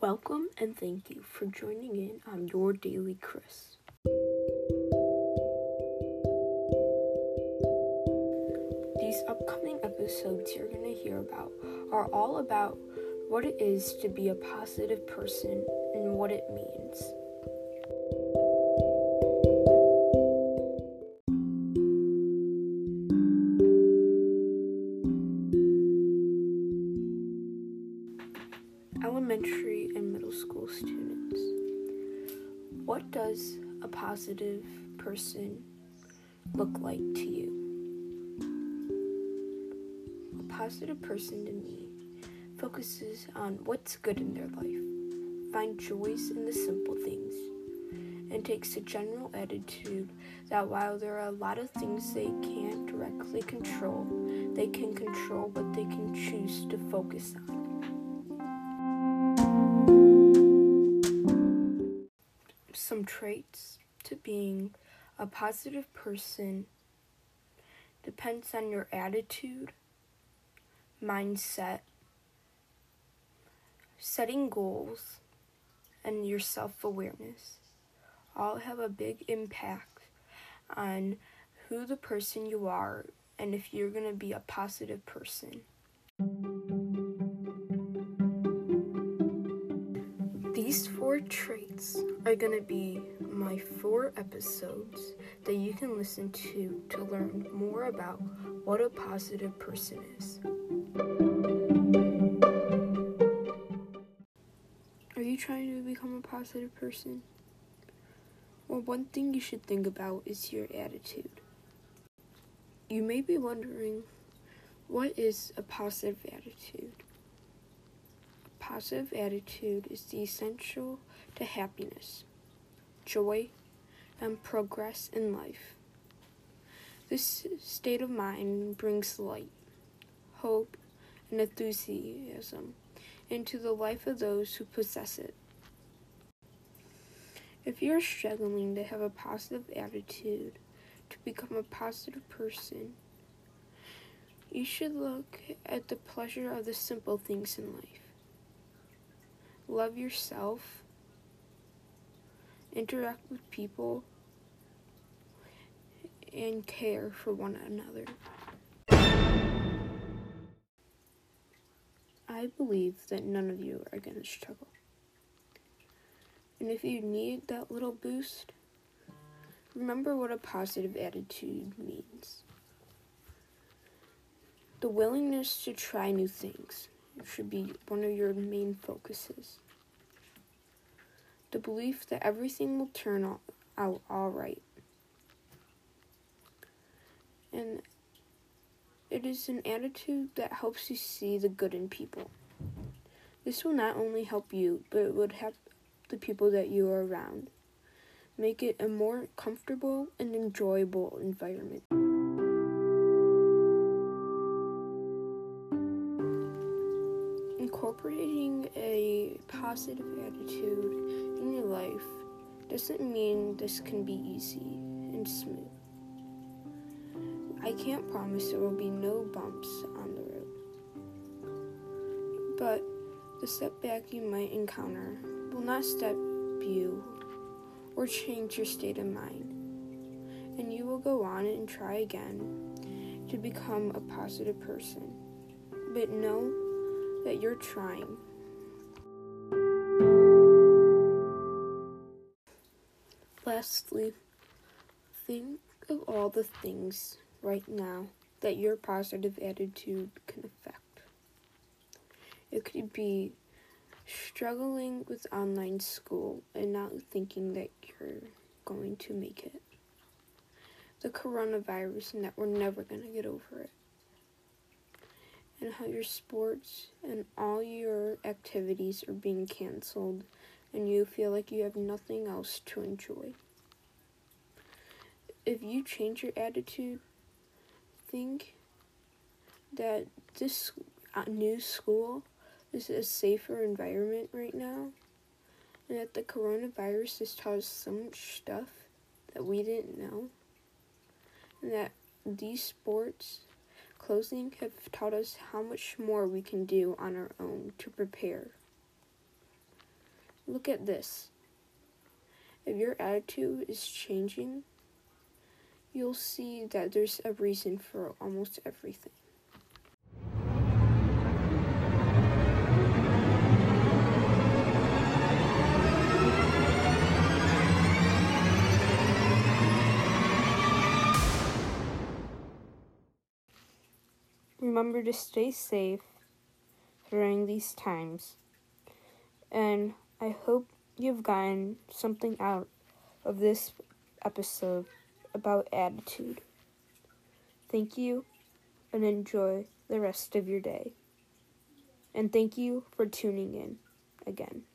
Welcome and thank you for joining in on Your Daily Chris. These upcoming episodes you're going to hear about are all about what it is to be a positive person and what it means. Elementary and middle school students. What does a positive person look like to you? A positive person to me focuses on what's good in their life, find joys in the simple things, and takes a general attitude that while there are a lot of things they can't directly control, they can control what they can choose to focus on. Some traits to being a positive person depends on your attitude, mindset, setting goals, and your self awareness. All have a big impact on who the person you are and if you're going to be a positive person. These four traits are going to be my four episodes that you can listen to to learn more about what a positive person is. Are you trying to become a positive person? Well, one thing you should think about is your attitude. You may be wondering, what is a positive attitude? Positive attitude is the essential to happiness, joy, and progress in life. This state of mind brings light, hope, and enthusiasm into the life of those who possess it. If you're struggling to have a positive attitude, to become a positive person, you should look at the pleasure of the simple things in life. Love yourself, interact with people, and care for one another. I believe that none of you are going to struggle. And if you need that little boost, remember what a positive attitude means. The willingness to try new things should be one of your main focuses. The belief that everything will turn out all right. And it is an attitude that helps you see the good in people. This will not only help you, but it would help the people that you are around. Make it a more comfortable and enjoyable environment. Incorporating a positive attitude in your life doesn't mean this can be easy and smooth. I can't promise there will be no bumps on the road. But the setback you might encounter will not stop you or change your state of mind, and you will go on and try again to become a positive person. But know that you're trying. Lastly, think of all the things right now that your positive attitude can affect. It could be struggling with online school and not thinking that you're going to make it. The coronavirus and that we're never going to get over it. And how your sports and all your activities are being canceled and you feel like you have nothing else to enjoy. If you change your attitude, think that this uh, new school is a safer environment right now, and that the coronavirus has taught us so much stuff that we didn't know, and that these sports closing have taught us how much more we can do on our own to prepare. look at this. If your attitude is changing, you'll see that there's a reason for almost everything. Remember to stay safe during these times. And I hope you've gotten something out of this episode about attitude. Thank you and enjoy the rest of your day. And thank you for tuning in again.